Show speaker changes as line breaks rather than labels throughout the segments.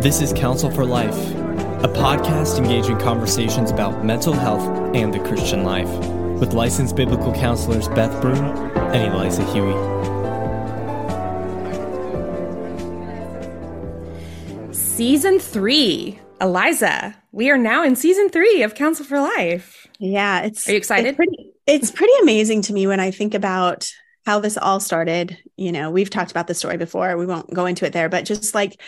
This is Counsel for Life, a podcast engaging conversations about mental health and the Christian life with licensed biblical counselors Beth Broom and Eliza Huie.
Season three. Eliza, we are now in season three of Counsel for Life.
Yeah, it's.
Are you excited?
It's pretty, it's pretty amazing to me when I think about how this all started. You know, we've talked about the story before. We won't go into it there, but just like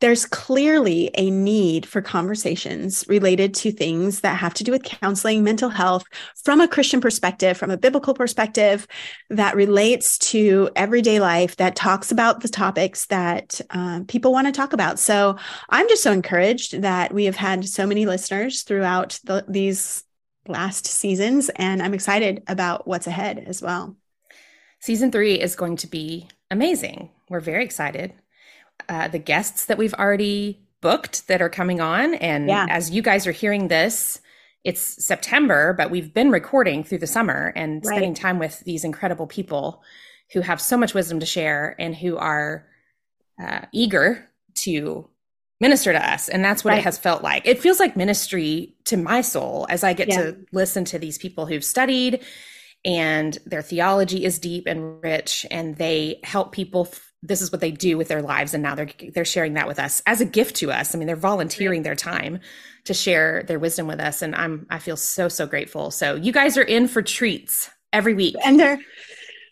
there's clearly a need for conversations related to things that have to do with counseling, mental health from a Christian perspective, from a biblical perspective that relates to everyday life, that talks about the topics that uh, people want to talk about. So I'm just so encouraged that we have had so many listeners throughout the, these last seasons, and I'm excited about what's ahead as well.
Season three is going to be amazing. We're very excited uh, the guests that we've already booked that are coming on. And yeah. as you guys are hearing this, it's September, but we've been recording through the summer and right. spending time with these incredible people who have so much wisdom to share and who are uh, eager to minister to us. And that's what right. it has felt like. It feels like ministry to my soul as I get yeah. to listen to these people who've studied and their theology is deep and rich and they help people this is what they do with their lives and now they're they're sharing that with us as a gift to us. I mean they're volunteering their time to share their wisdom with us and i'm i feel so so grateful. So you guys are in for treats every week.
And they're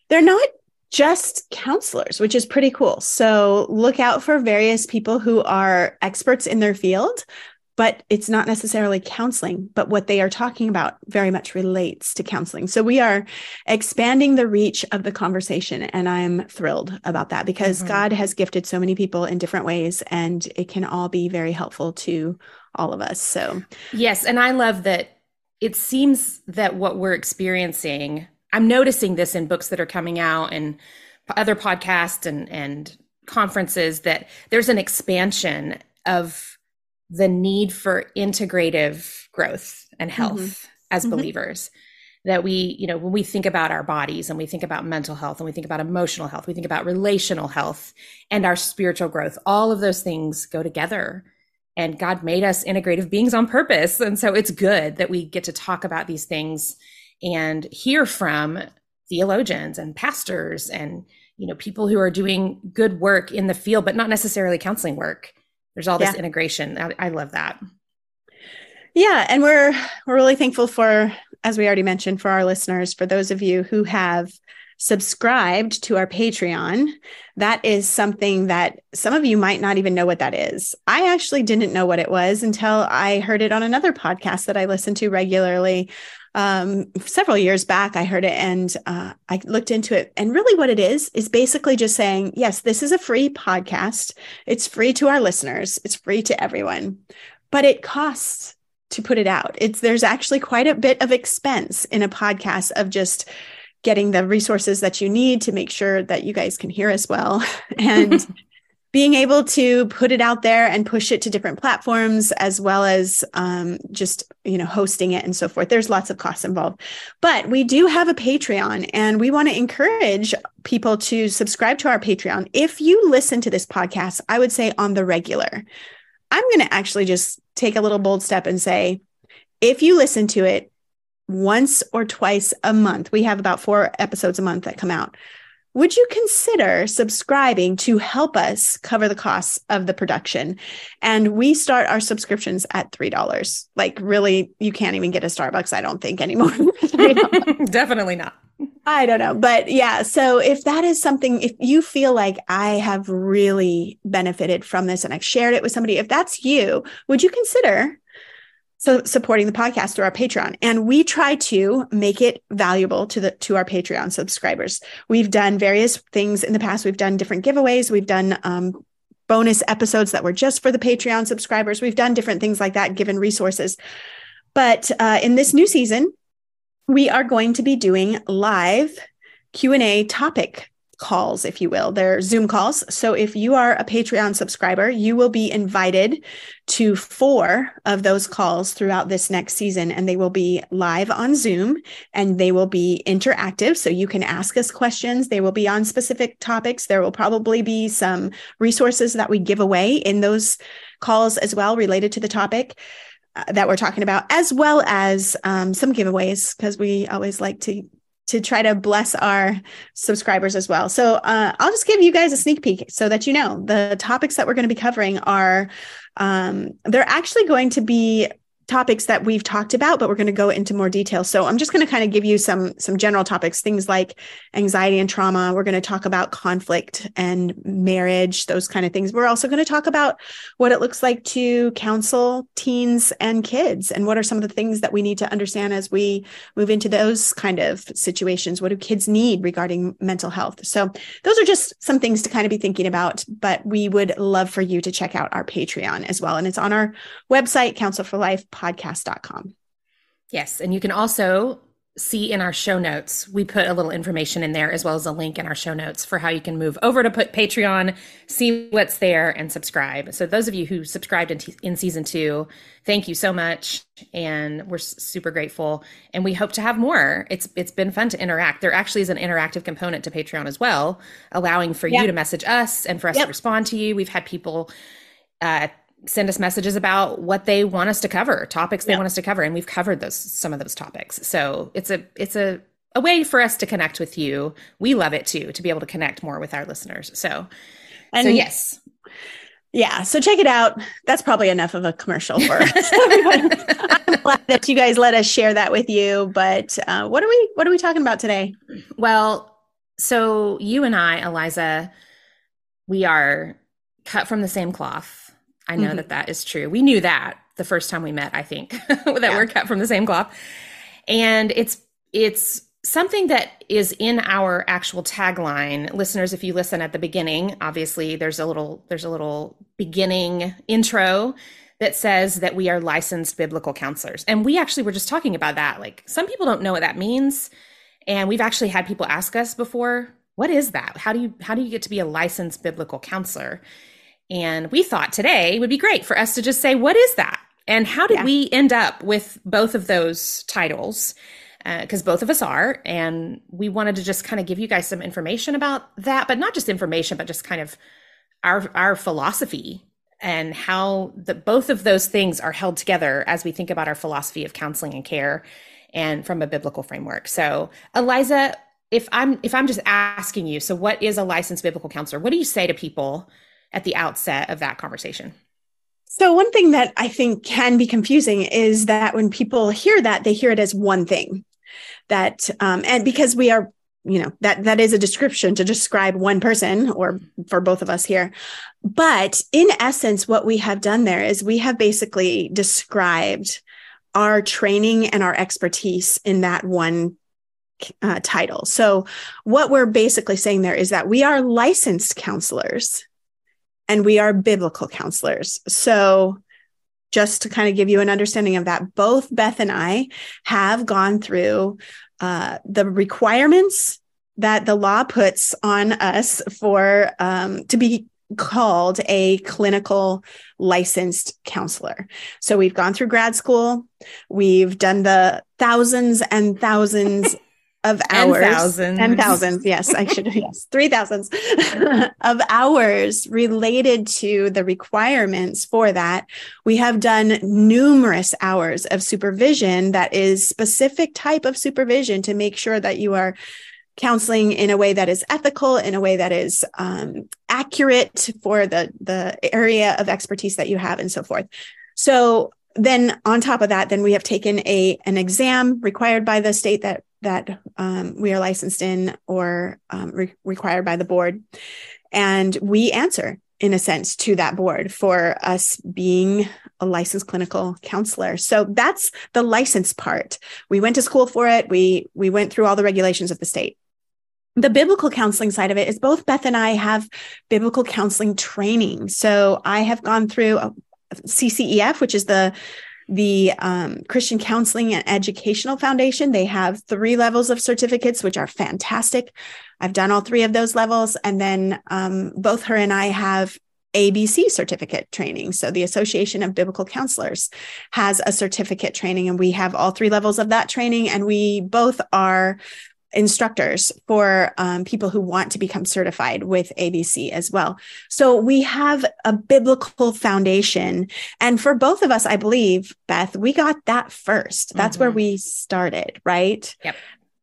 they're not just counselors which is pretty cool. So look out for various people who are experts in their field but it's not necessarily counseling, but what they are talking about very much relates to counseling. So we are expanding the reach of the conversation. And I'm thrilled about that because mm-hmm. God has gifted so many people in different ways and it can all be very helpful to all of us. So,
yes. And I love that it seems that what we're experiencing, I'm noticing this in books that are coming out and other podcasts and, and conferences that there's an expansion of the need for integrative growth and health mm-hmm. as mm-hmm. believers that we you know when we think about our bodies and we think about mental health and we think about emotional health we think about relational health and our spiritual growth all of those things go together and god made us integrative beings on purpose and so it's good that we get to talk about these things and hear from theologians and pastors and you know people who are doing good work in the field but not necessarily counseling work there's all this yeah. integration I, I love that
yeah and we're we're really thankful for as we already mentioned for our listeners for those of you who have subscribed to our Patreon. That is something that some of you might not even know what that is. I actually didn't know what it was until I heard it on another podcast that I listen to regularly. Um, several years back, I heard it and uh, I looked into it. And really, what it is, is basically just saying, yes, this is a free podcast. It's free to our listeners, it's free to everyone, but it costs to put it out. It's there's actually quite a bit of expense in a podcast of just getting the resources that you need to make sure that you guys can hear us well and being able to put it out there and push it to different platforms as well as um, just you know hosting it and so forth there's lots of costs involved but we do have a patreon and we want to encourage people to subscribe to our patreon if you listen to this podcast i would say on the regular i'm going to actually just take a little bold step and say if you listen to it once or twice a month. We have about four episodes a month that come out. Would you consider subscribing to help us cover the costs of the production? And we start our subscriptions at $3. Like, really, you can't even get a Starbucks, I don't think, anymore.
Definitely not.
I don't know. But yeah, so if that is something, if you feel like I have really benefited from this and I've shared it with somebody, if that's you, would you consider so supporting the podcast through our Patreon. And we try to make it valuable to the to our Patreon subscribers. We've done various things in the past. We've done different giveaways. We've done um, bonus episodes that were just for the Patreon subscribers. We've done different things like that, given resources. But uh, in this new season, we are going to be doing live Q and A topic calls, if you will. They're Zoom calls. So if you are a Patreon subscriber, you will be invited to four of those calls throughout this next season, and they will be live on Zoom and they will be interactive. So you can ask us questions. They will be on specific topics. There will probably be some resources that we give away in those calls as well related to the topic. Uh, that we're talking about, as well as um, some giveaways, because we always like to to try to bless our subscribers as well. So uh, I'll just give you guys a sneak peek so that you know the topics that we're going to be covering are um, they're actually going to be topics that we've talked about but we're going to go into more detail. So i'm just going to kind of give you some some general topics things like anxiety and trauma. We're going to talk about conflict and marriage those kind of things. We're also going to talk about what it looks like to counsel teens and kids and what are some of the things that we need to understand as we move into those kind of situations. What do kids need regarding mental health? So those are just some things to kind of be thinking about but we would love for you to check out our patreon as well. And it's on our website counsel for life podcast.com.
Yes. And you can also see in our show notes, we put a little information in there as well as a link in our show notes for how you can move over to put Patreon, see what's there, and subscribe. So, those of you who subscribed in, t- in season two, thank you so much. And we're super grateful. And we hope to have more. It's It's been fun to interact. There actually is an interactive component to Patreon as well, allowing for you to message us and for us yep. to respond to you. We've had people uh, send us messages about what they want us to cover, topics they want us to cover, and we've covered those some of those topics. So it's a it's a a way for us to connect with you. We love it too to be able to connect more with our listeners. So, and so yes.
Yeah, so check it out. That's probably enough of a commercial for everyone. I'm glad that you guys let us share that with you. But uh, what are we what are we talking about today?
Well, so you and I, Eliza, we are cut from the same cloth I know mm-hmm. that that is true. We knew that the first time we met, I think, that yeah. we're cut from the same cloth. And it's it's something that is in our actual tagline. Listeners, if you listen at the beginning, obviously there's a little there's a little beginning intro that says that we are licensed biblical counselors. And we actually were just talking about that. Like some people don't know what that means. And we've actually had people ask us before, what is that? How do you how do you get to be a licensed biblical counselor? And we thought today would be great for us to just say, what is that? And how did yeah. we end up with both of those titles? Because uh, both of us are. And we wanted to just kind of give you guys some information about that, but not just information, but just kind of our, our philosophy and how the both of those things are held together as we think about our philosophy of counseling and care and from a biblical framework. So, Eliza, if I'm if I'm just asking you, so what is a licensed biblical counselor? What do you say to people at the outset of that conversation?
So, one thing that I think can be confusing is that when people hear that, they hear it as one thing. That, um, and because we are, you know, that that is a description to describe one person or for both of us here. But in essence, what we have done there is we have basically described our training and our expertise in that one uh, title. So, what we're basically saying there is that we are licensed counselors and we are biblical counselors. So, just to kind of give you an understanding of that, both Beth and I have gone through uh, the requirements that the law puts on us for um, to be called a clinical licensed counselor. So we've gone through grad school, we've done the thousands and thousands of hours.
And thousands.
And thousands yes i should yes three thousands. Of hours related to the requirements for that we have done numerous hours of supervision that is specific type of supervision to make sure that you are counseling in a way that is ethical in a way that is um, accurate for the the area of expertise that you have and so forth. So then on top of that then we have taken a an exam required by the state that that um, we are licensed in or um, re- required by the board. And we answer, in a sense, to that board for us being a licensed clinical counselor. So that's the license part. We went to school for it. We we went through all the regulations of the state. The biblical counseling side of it is both Beth and I have biblical counseling training. So I have gone through a, CCEF, which is the the um, Christian Counseling and Educational Foundation. They have three levels of certificates, which are fantastic. I've done all three of those levels. And then um, both her and I have ABC certificate training. So the Association of Biblical Counselors has a certificate training, and we have all three levels of that training. And we both are instructors for um, people who want to become certified with ABC as well. So we have a biblical foundation. And for both of us, I believe, Beth, we got that first. That's mm-hmm. where we started, right?
Yep.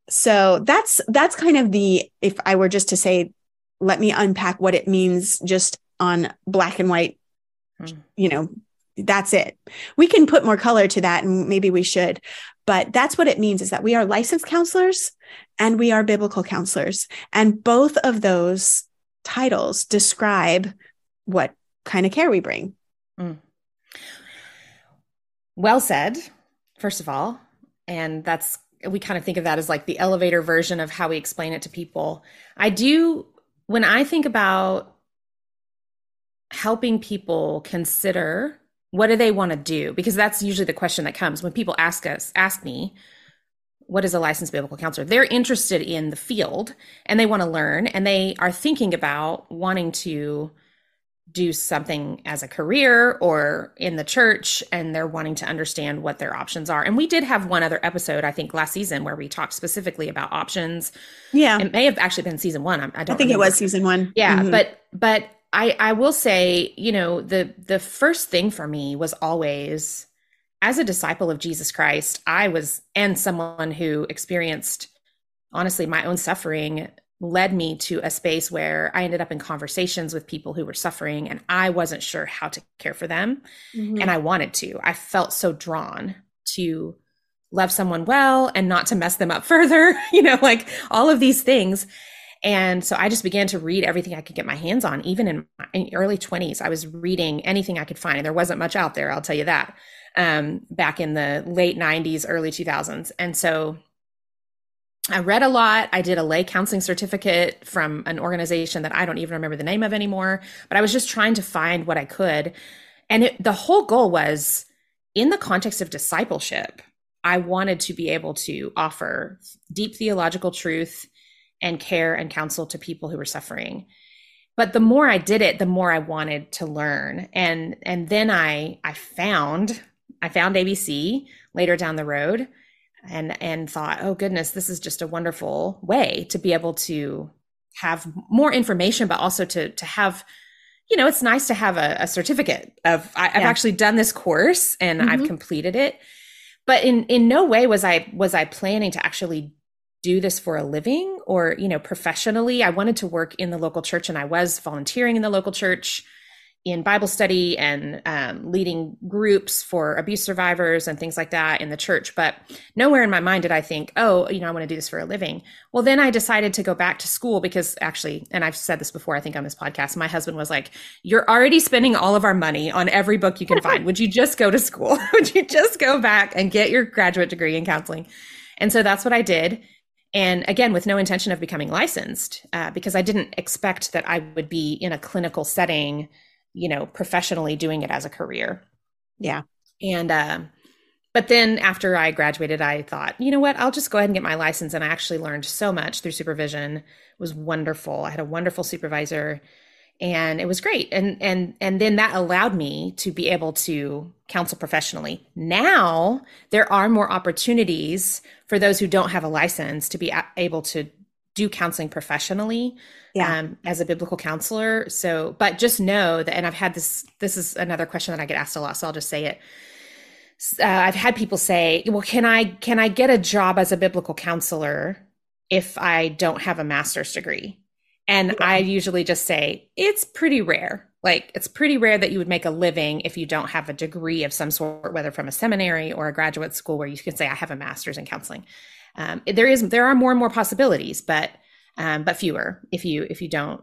So that's that's kind of the if I were just to say let me unpack what it means just on black and white mm. you know that's it. We can put more color to that and maybe we should. But that's what it means is that we are licensed counselors and we are biblical counselors. And both of those titles describe what kind of care we bring. Mm.
Well said, first of all. And that's, we kind of think of that as like the elevator version of how we explain it to people. I do, when I think about helping people consider what do they want to do? Because that's usually the question that comes when people ask us ask me what is a licensed biblical counselor? They're interested in the field and they want to learn and they are thinking about wanting to do something as a career or in the church and they're wanting to understand what their options are. And we did have one other episode i think last season where we talked specifically about options.
Yeah.
It may have actually been season one. I, I don't
i think remember. it was season one.
Yeah mm-hmm. but but I I will say, you know, the the first thing for me was always as a disciple of Jesus Christ, I was and someone who experienced honestly my own suffering led me to a space where I ended up in conversations with people who were suffering and I wasn't sure how to care for them mm-hmm. and I wanted to. I felt so drawn to love someone well and not to mess them up further, you know, like all of these things. And so I just began to read everything I could get my hands on, even in my early 20s. I was reading anything I could find. And there wasn't much out there, I'll tell you that, um, back in the late 90s, early 2000s. And so I read a lot. I did a lay counseling certificate from an organization that I don't even remember the name of anymore, but I was just trying to find what I could. And it, the whole goal was in the context of discipleship, I wanted to be able to offer deep theological truth and care and counsel to people who were suffering. But the more i did it the more i wanted to learn. And and then i i found i found abc later down the road and and thought oh goodness this is just a wonderful way to be able to have more information but also to to have you know it's nice to have a, a certificate of I, have actually done this course and mm-hmm. i've completed it. But in in no way was i was i planning to actually do this for a living or you know professionally. I wanted to work in the local church and i was volunteering in the local church in bible study and um, leading groups for abuse survivors and things like that in the church. But nowhere in my mind did i think oh you know i want to do this for a living. Well then i decided to go back to school because actually and i've said this before i think on this podcast my husband was like you're already spending all of our money on every book you can find. Would you just go to school? Would you just go back and get your graduate degree in counseling? And so that's what i did and again with no intention of becoming licensed uh, because i didn't expect that i would be in a clinical setting you know professionally doing it as a career.
Yeah.
And uh, but then after i graduated i thought you know what? I'll just go ahead and get my license. And i actually learned so much through supervision. It was wonderful. I had a wonderful supervisor and it was great. And and and then that allowed me to be able to counsel professionally. Now there are more opportunities for those who don't have a license to be able to do counseling professionally yeah. um, as a biblical counselor. So but just know that and i've had this this is another question that i get asked a lot so i'll just say it. Uh, i've had people say well can i can i get a job as a biblical counselor if i don't have a master's degree and yeah. I usually just say it's pretty rare. Like it's pretty rare that you would make a living if you don't have a degree of some sort, whether from a seminary or a graduate school where you can say I have a master's in counseling. Um, there is there are more and more possibilities, but um, but fewer if you if you don't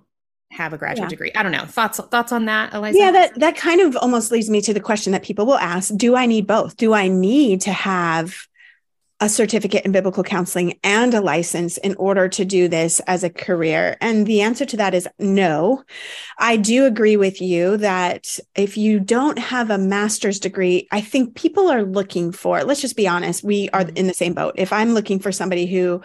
have a graduate yeah. degree. I don't know. Thoughts thoughts on that, Eliza?
Yeah, that that kind of almost leads me to the question that people will ask, do I need both? Do I need to have a certificate in biblical counseling and a license in order to do this as a career? And the answer to that is no. I do agree with you that if you don't have a master's degree, I think people are looking for, let's just be honest, we are mm-hmm. in the same boat. If I'm looking for somebody who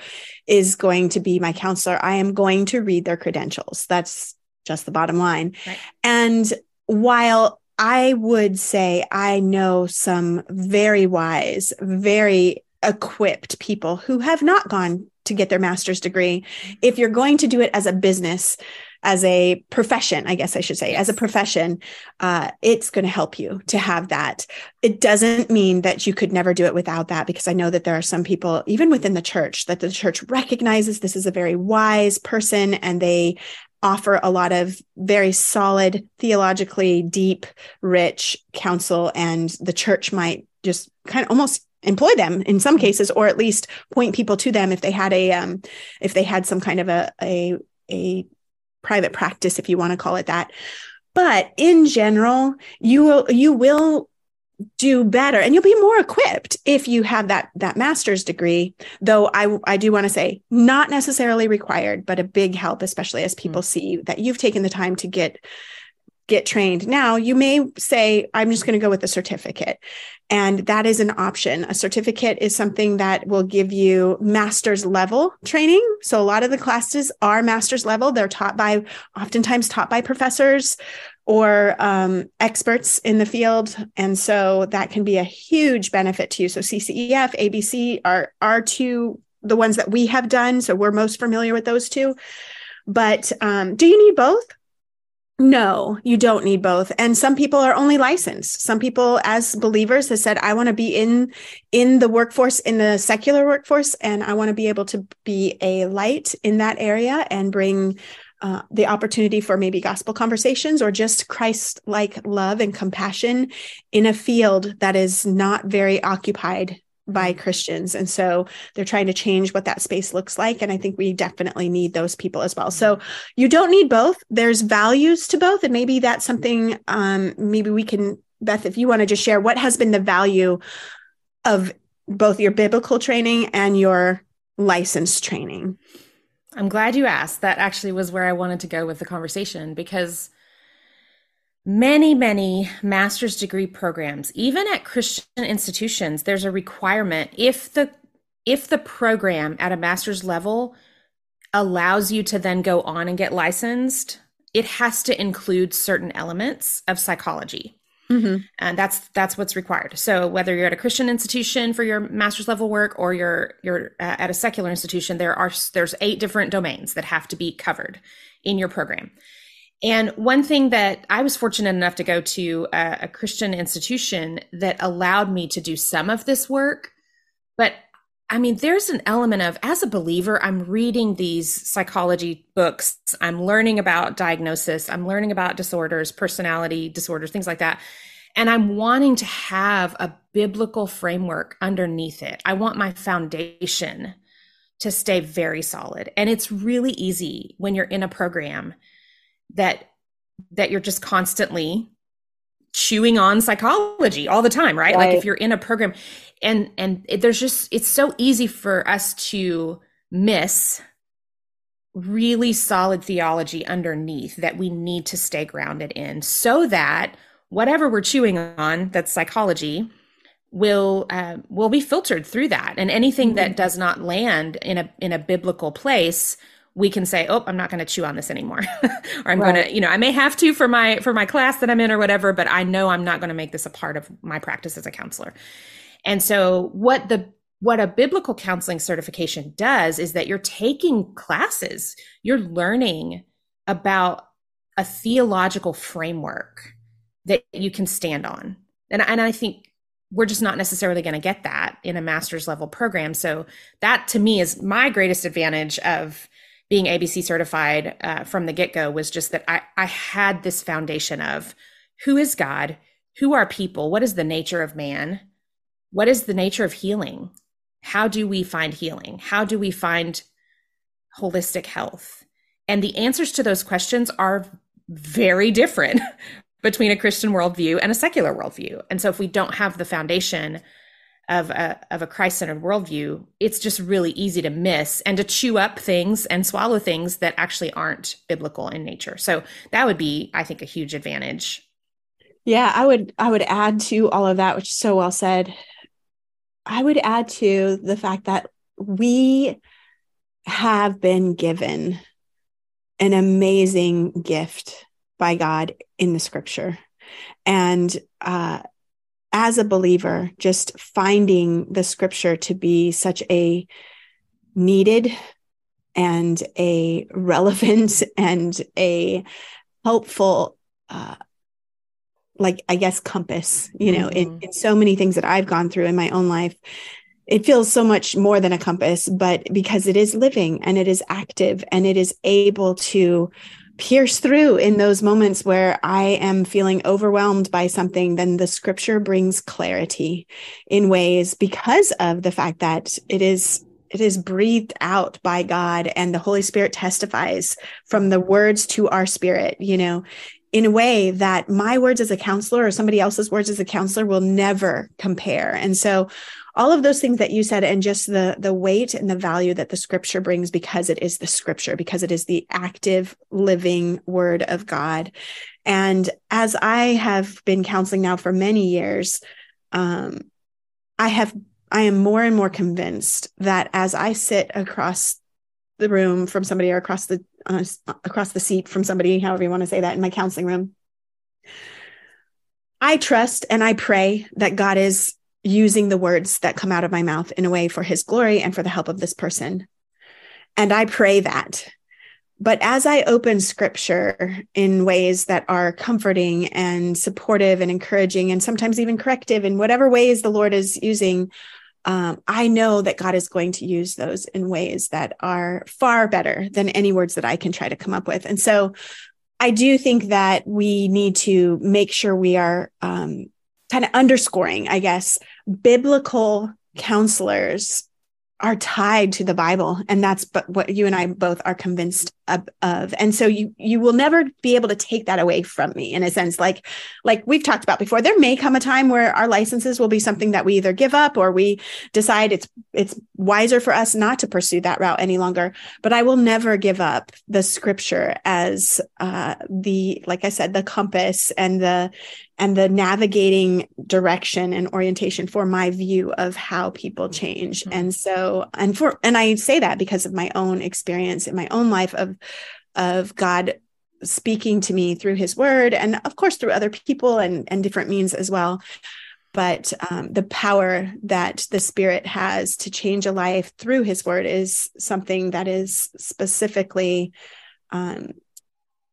is going to be my counselor, I am going to read their credentials. That's just the bottom line. Right. And while I would say I know some very wise, very equipped people who have not gone to get their master's degree. If you're going to do it as a business, as a profession, I guess I should say, yes. as a profession, uh, it's going to help you to have that. It doesn't mean that you could never do it without that, because I know that there are some people, even within the church, that the church recognizes this is a very wise person and they offer a lot of very solid, theologically deep, rich counsel. And the church might just kind of almost employ them in some mm-hmm. cases or at least point people to them if they had a um, if they had some kind of a a, a private practice if you want to call it that but in general you will you will do better and you'll be more equipped if you have that that master's degree though i i do want to say not necessarily required but a big help especially as people mm-hmm. see that you've taken the time to get get trained. Now, you may say, I'm just going to go with a certificate. And that is an option. A certificate is something that will give you master's level training. So a lot of the classes are master's level. They're taught by, oftentimes taught by professors or um, experts in the field. And so that can be a huge benefit to you. So CCEF, ABC are, are two, the ones that we have done. So we're most familiar with those two. But um, do you need both? No, you don't need both. And some people are only licensed. Some people as believers have said I want to be in in the workforce in the secular workforce and I want to be able to be a light in that area and bring uh, the opportunity for maybe gospel conversations or just Christ like love and compassion in a field that is not very occupied by Christians. And so they're trying to change what that space looks like. And I think we definitely need those people as well. So you don't need both. There's values to both. And maybe that's something, um, maybe we can, Beth, if you want to just share what has been the value of both your biblical training and your license training.
I'm glad you asked. That actually was where I wanted to go with the conversation because many, many master's degree programs, even at Christian institutions, there's a requirement if the if the program at a master's level allows you to then go on and get licensed, it has to include certain elements of psychology. Mm-hmm. And that's that's what's required. So whether you're at a Christian institution for your master's level work or you're you're uh, at a secular institution, there are there's eight different domains that have to be covered in your program. And one thing that I was fortunate enough to go to a, a, Christian institution that allowed me to do some of this work. But I mean, there's an element of, as a believer, I'm reading these psychology books, I'm learning about diagnosis, I'm learning about disorders, personality disorders, things like that. And I'm wanting to have a biblical framework underneath it. I want my foundation to stay very solid. And it's really easy when you're in a program that that you're just constantly chewing on psychology all the time right? right, like if you're in a program and and it, there's just it's so easy for us to miss really solid theology underneath that we need to stay grounded in so that whatever we're chewing on that's psychology will uh, will be filtered through that and anything mm-hmm. that does not land in a in a biblical place we can say, "Oh, I'm not going to chew on this anymore," or I'm right. going to, you know, I may have to for my for my class that I'm in or whatever, but I know I'm not going to make this a part of my practice as a counselor. And so, what the what a biblical counseling certification does is that you're taking classes, you're learning about a theological framework that you can stand on. And, and I think we're just not necessarily going to get that in a master's level program. So that to me is my greatest advantage of being ABC certified uh, from the get go was just that I, I had this foundation of who is God? Who are people? What is the nature of man? What is the nature of healing? How do we find healing? How do we find holistic health? And the answers to those questions are very different between a Christian worldview and a secular worldview. And so if we don't have the foundation of a of a Christ-centered worldview, it's just really easy to miss and to chew up things and swallow things that actually aren't biblical in nature. So that would be, I think, a huge advantage.
Yeah, I would I would add to all of that, which is so well said. I would add to the fact that we have been given an amazing gift by God in the scripture. And uh, as a believer, just finding the scripture to be such a needed and a relevant and a helpful uh, like i guess compass you know mm-hmm. in, in so many things that i've gone through in my own life it feels so much more than a compass but because it is living and it is active and it is able to pierce through in those moments where I am feeling overwhelmed by something, then the scripture brings clarity in ways because of the fact that it is it is breathed out by God and the Holy Spirit testifies from the words to our spirit, you know, in a way that my words as a counselor or somebody else's words as a counselor will never compare. And so all of those things that you said and just the the weight and the value that the scripture brings because it is the scripture because it is the active living word of god. And as i have been counseling now for many years um, i have i am more and more convinced that as i sit across the room from somebody or across the uh, across the seat from somebody however you want to say that in my counseling room I trust and I pray that God is using the words that come out of my mouth in a way for his glory and for the help of this person. And I pray that. But as I open scripture in ways that are comforting and supportive and encouraging, and sometimes even corrective in whatever ways the Lord is using, um, I know that God is going to use those in ways that are far better than any words that I can try to come up with. And so I do think that we need to make sure we are um, kind of underscoring, I guess, biblical counselors are tied to the Bible, and that's what you and I both are convinced of. And so you you will never be able to take that away from me in a sense. Like like we've talked about before, there may come a time where our licenses will be something that we either give up or we decide it's it's wiser for us not to pursue that route any longer. But I will never give up the Scripture as uh, the like I said, the compass and the and the navigating direction and orientation for my view of how people change. Mm-hmm. And so, and for, and I say that because of my own experience in my own life of, of God speaking to me through his word and of course through other people and, and different means as well. But um, the power that the spirit has to change a life through his word is something that is specifically um,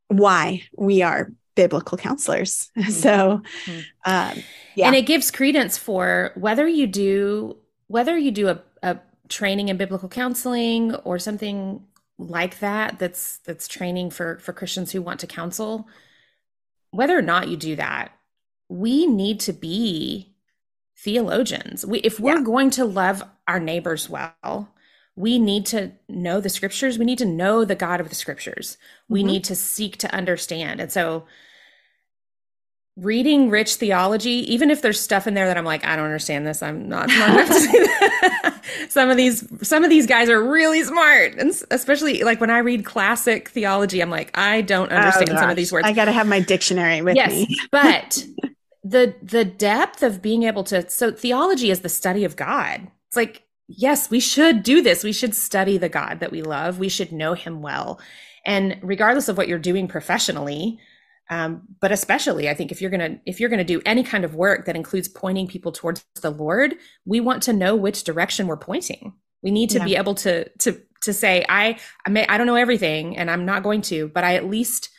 why we are biblical counselors. Mm-hmm. So, mm-hmm. um,
yeah. And it gives credence for whether you do whether you do a, a training in biblical counseling or something like that that's that's training for for Christians who want to counsel whether or not you do that we need to be theologians we if we're yeah. going to love our neighbors well we need to know the scriptures we need to know the god of the scriptures we mm-hmm. need to seek to understand and so reading rich theology, even if there's stuff in there that I'm like, I don't understand this. I'm not smart enough to say that. some of these, some of these guys are really smart. And especially like when I read classic theology, I'm like, I don't oh, understand oh, some of these words.
I got to have my dictionary with yes, me.
but the, the depth of being able to, so theology is the study of God. It's like, yes, we should do this. We should study the God that we love. We should know him well. And regardless of what you're doing professionally, um, but especially i think if you're gonna if you're gonna do any kind of work that includes pointing people towards the lord we want to know which direction we're pointing we need to yeah. be able to to to say i i may i don't know everything and i'm not going to but i at least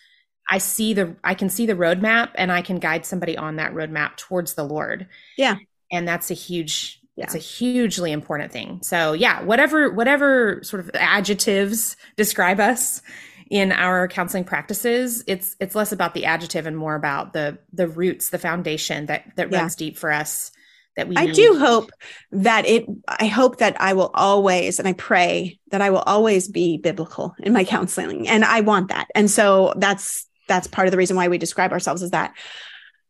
i see the i can see the roadmap and i can guide somebody on that roadmap towards the lord
yeah
and that's a huge yeah. it's a hugely important thing so yeah whatever whatever sort of adjectives describe us in our counseling practices it's it's less about the adjective and more about the the roots the foundation that that yeah. runs deep for us that we
I
need.
do hope that it I hope that I will always and I pray that I will always be biblical in my counseling and I want that. And so that's that's part of the reason why we describe ourselves as that.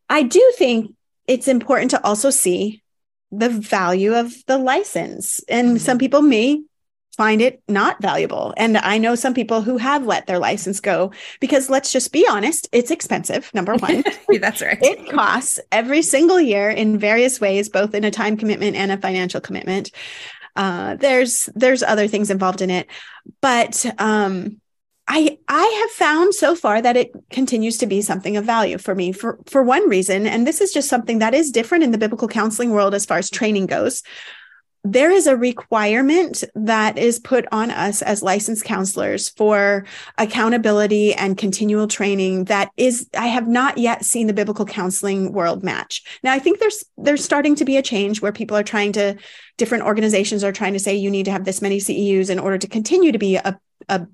I do think it's important to also see the value of the license. And mm-hmm. some people may find it not valuable. And I know some people who have let their license go because let's just be honest, it's expensive. Number one,
that's right.
it costs every single year in various ways, both in a time commitment and a financial commitment. Uh, there's there's other things involved in it, but um, I I have found so far that it continues to be something of value for me for for one reason and this is just something that is different in the biblical counseling world as far as training goes. There is a requirement that is put on us as licensed counselors for accountability and continual training that is I have not yet seen the biblical counseling world match. Now I think there's there's starting to be a change where people are trying to different organizations are trying to say you need to have this many CEUs in order to continue to be a a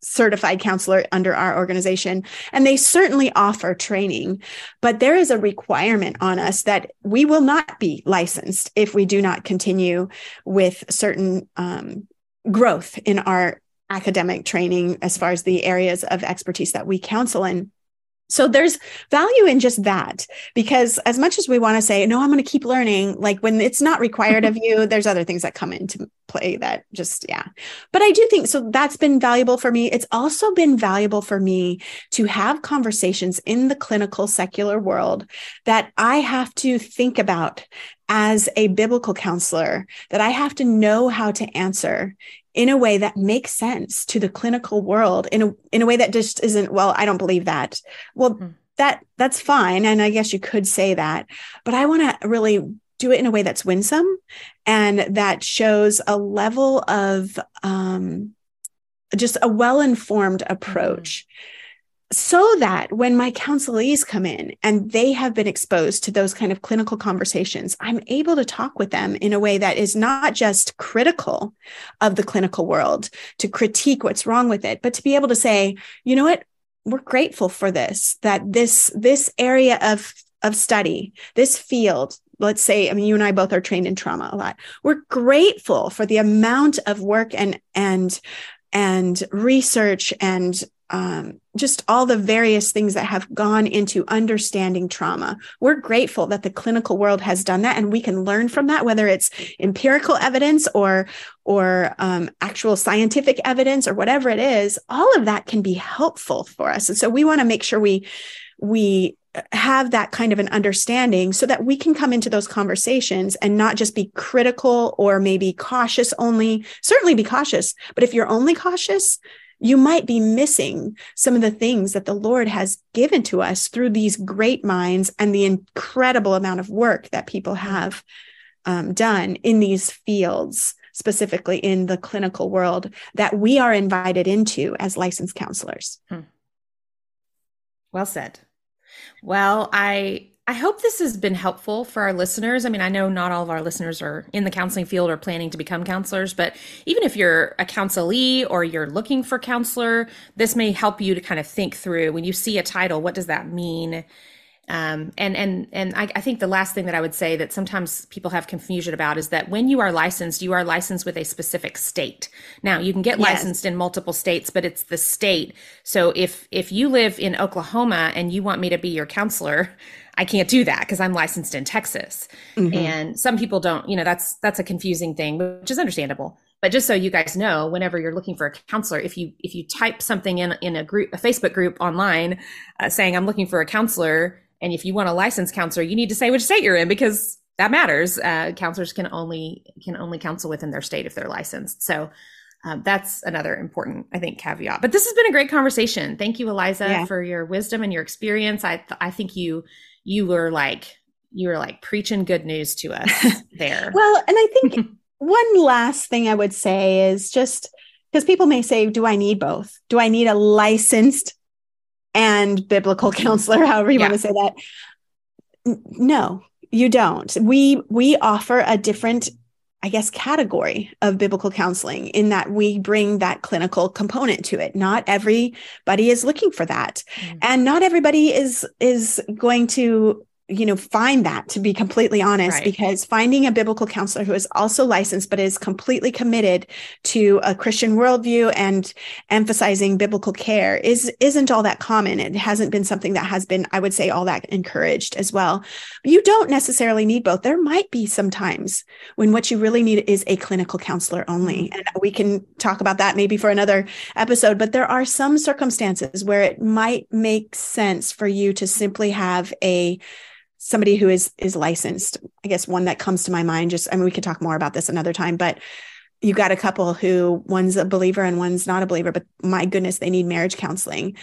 certified counselor under our organization and they certainly offer training but there is a requirement on us that we will not be licensed if we do not continue with certain um, growth in our academic training as far as the areas of expertise that we counsel in so there's value in just that because as much as we want to say, no, I'm going to keep learning, like when it's not required of mm-hmm. you, there's other things that come into play that just, yeah. But I do think so that's been valuable for me. It's also been valuable for me to have conversations in the clinical secular world that I have to think about as a biblical counselor that I have to know how to answer in a way that makes sense to the clinical world in a in a way that just isn't well i don't believe that. Well mm-hmm. that that's fine and i guess you could say that but i want to really do it in a way that's winsome and that shows a level of um, just a well-informed approach. mm-hmm so that when my counselees come in and they have been exposed to those kind of clinical conversations, I'm able to talk with them in a way that is not just critical of the clinical world to critique what's wrong with it, but to be able to say, you know what, we're grateful for this, that this, this area of, of study, this field, let's say, I mean, you and I both are trained in trauma a lot. We're grateful for the amount of work and, and, and research and um, just all the various things that have gone into understanding trauma. We're grateful that the clinical world has done that, and we can learn from that, whether it's empirical evidence or or um, actual scientific evidence or whatever it is. All of that can be helpful for us, and so we want to make sure we we have that kind of an understanding so that we can come into those conversations and not just be critical or maybe cautious only. Certainly be cautious, but if you're only cautious, you might be missing some of the things that the Lord has given to us through these great minds and the incredible amount of work that people have um, done in these fields, specifically in the clinical world, that we are invited into as licensed counselors. Hmm.
Well said. Well, I I hope this has been helpful for our listeners. I mean, I know not all of our listeners are in the counseling field or planning to become counselors, but even if you're a counselee or you're looking for counselor, this may help you to kind of think through when you see a title, what does that mean? Um, and and and I, I, think the last thing that I would say that sometimes people have confusion about is that when you are licensed, you are licensed with a specific state. Now you can get yes. licensed in multiple states, but it's the state. So if if you live in Oklahoma and you want me to be your counselor, I can't do that because I'm licensed in Texas. Mm-hmm. And some people don't. You know, that's that's a confusing thing, which is understandable. But just so you guys know, whenever you're looking for a counselor, if you if you type something in in a group, a Facebook group online, uh, saying I'm looking for a counselor and if you want a licensed counselor, you need to say which state you're in because that matters. Uh, counselors can only can only counsel within their state if they're licensed. So um, that's another important, I think, caveat. But this has been a great conversation. Thank you, Eliza, yeah. for your wisdom and your experience. I th- I think you you were like you were like preaching good news to us there.
well, and I think one last thing I would say is just because people may say, "Do I need both? Do I need a licensed and biblical counselor, however you yeah. want to say that. No, you don't. We we offer a different I guess category of biblical counseling in that we bring that clinical component to it. Not everybody is looking for that. Mm. And not everybody is is going to you know find that to be completely honest right. because finding a biblical counselor who is also licensed but is completely committed to a christian worldview and emphasizing biblical care is isn't all that common it hasn't been something that has been i would say all that encouraged as well you don't necessarily need both there might be some times when what you really need is a clinical counselor only mm-hmm. and we can talk about that maybe for another episode but there are some circumstances where it might make sense for you to simply have a somebody who is is licensed i guess one that comes to my mind just i mean we could talk more about this another time but you got a couple who one's a believer and one's not a believer but my goodness they need marriage counseling.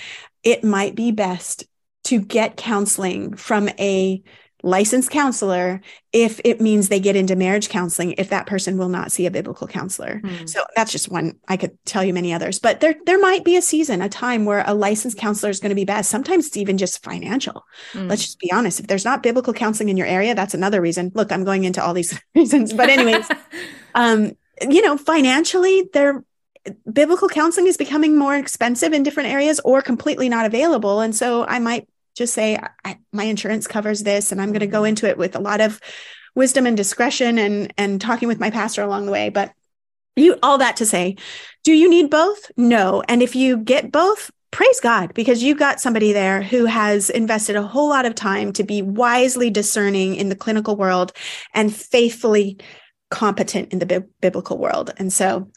It might be best to get counseling from a licensed counselor if it means they get into marriage counseling if that person will not see a biblical counselor. Mm. So that's just one I could tell you many others. But there there might be a season, a time where a licensed counselor is going to be best. Sometimes it's even just financial. Mm. Let's just be honest. If there's not biblical counseling in your area, that's another reason. Look, I'm going into all these reasons, but anyways, um you know, financially there biblical counseling is becoming more expensive in different areas or completely not available and so I might just say my insurance covers this and i'm going to go mm-hmm. into it with a lot of wisdom and discretion and and talking with my pastor along the way. But you all that to say do you need both? No. And if you get both praise god because you got somebody there who has invested a whole lot of time to be wisely discerning in the clinical world and faithfully competent in the bi- biblical world. And so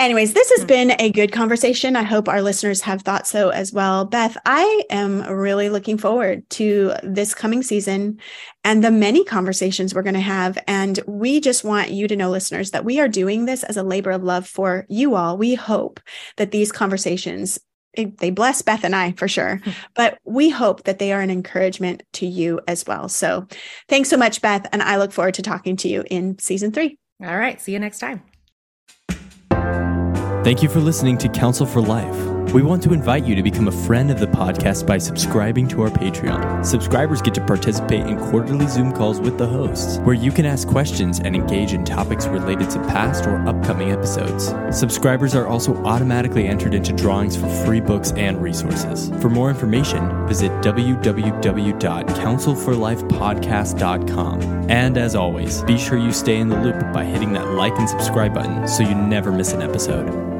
Anyways, this has hmm. been a good conversation. I hope our listeners have thought so as well. Beth, I am really looking forward to this coming season and the many conversations we're going to have. And we just want you to know, listeners, that we are doing this as a labor of love for you all. We hope that these conversations they bless Beth and I for sure, hmm. but we hope that they are an encouragement to you as well. So thanks so much, Beth. And I look forward to talking to you in season three.
All right. See you next time.
Thank you for listening to Counsel for Life. We want to invite you to become a friend of the podcast by subscribing to our Patreon. Subscribers get to participate in quarterly Zoom calls with the hosts, where you can ask questions and engage in topics related to past or upcoming episodes. Subscribers are also automatically entered into drawings for free books and resources. For more information, visit www.counselforlifepodcast.com. And as always, be sure you stay in the loop by hitting that like and subscribe button so you never miss an episode.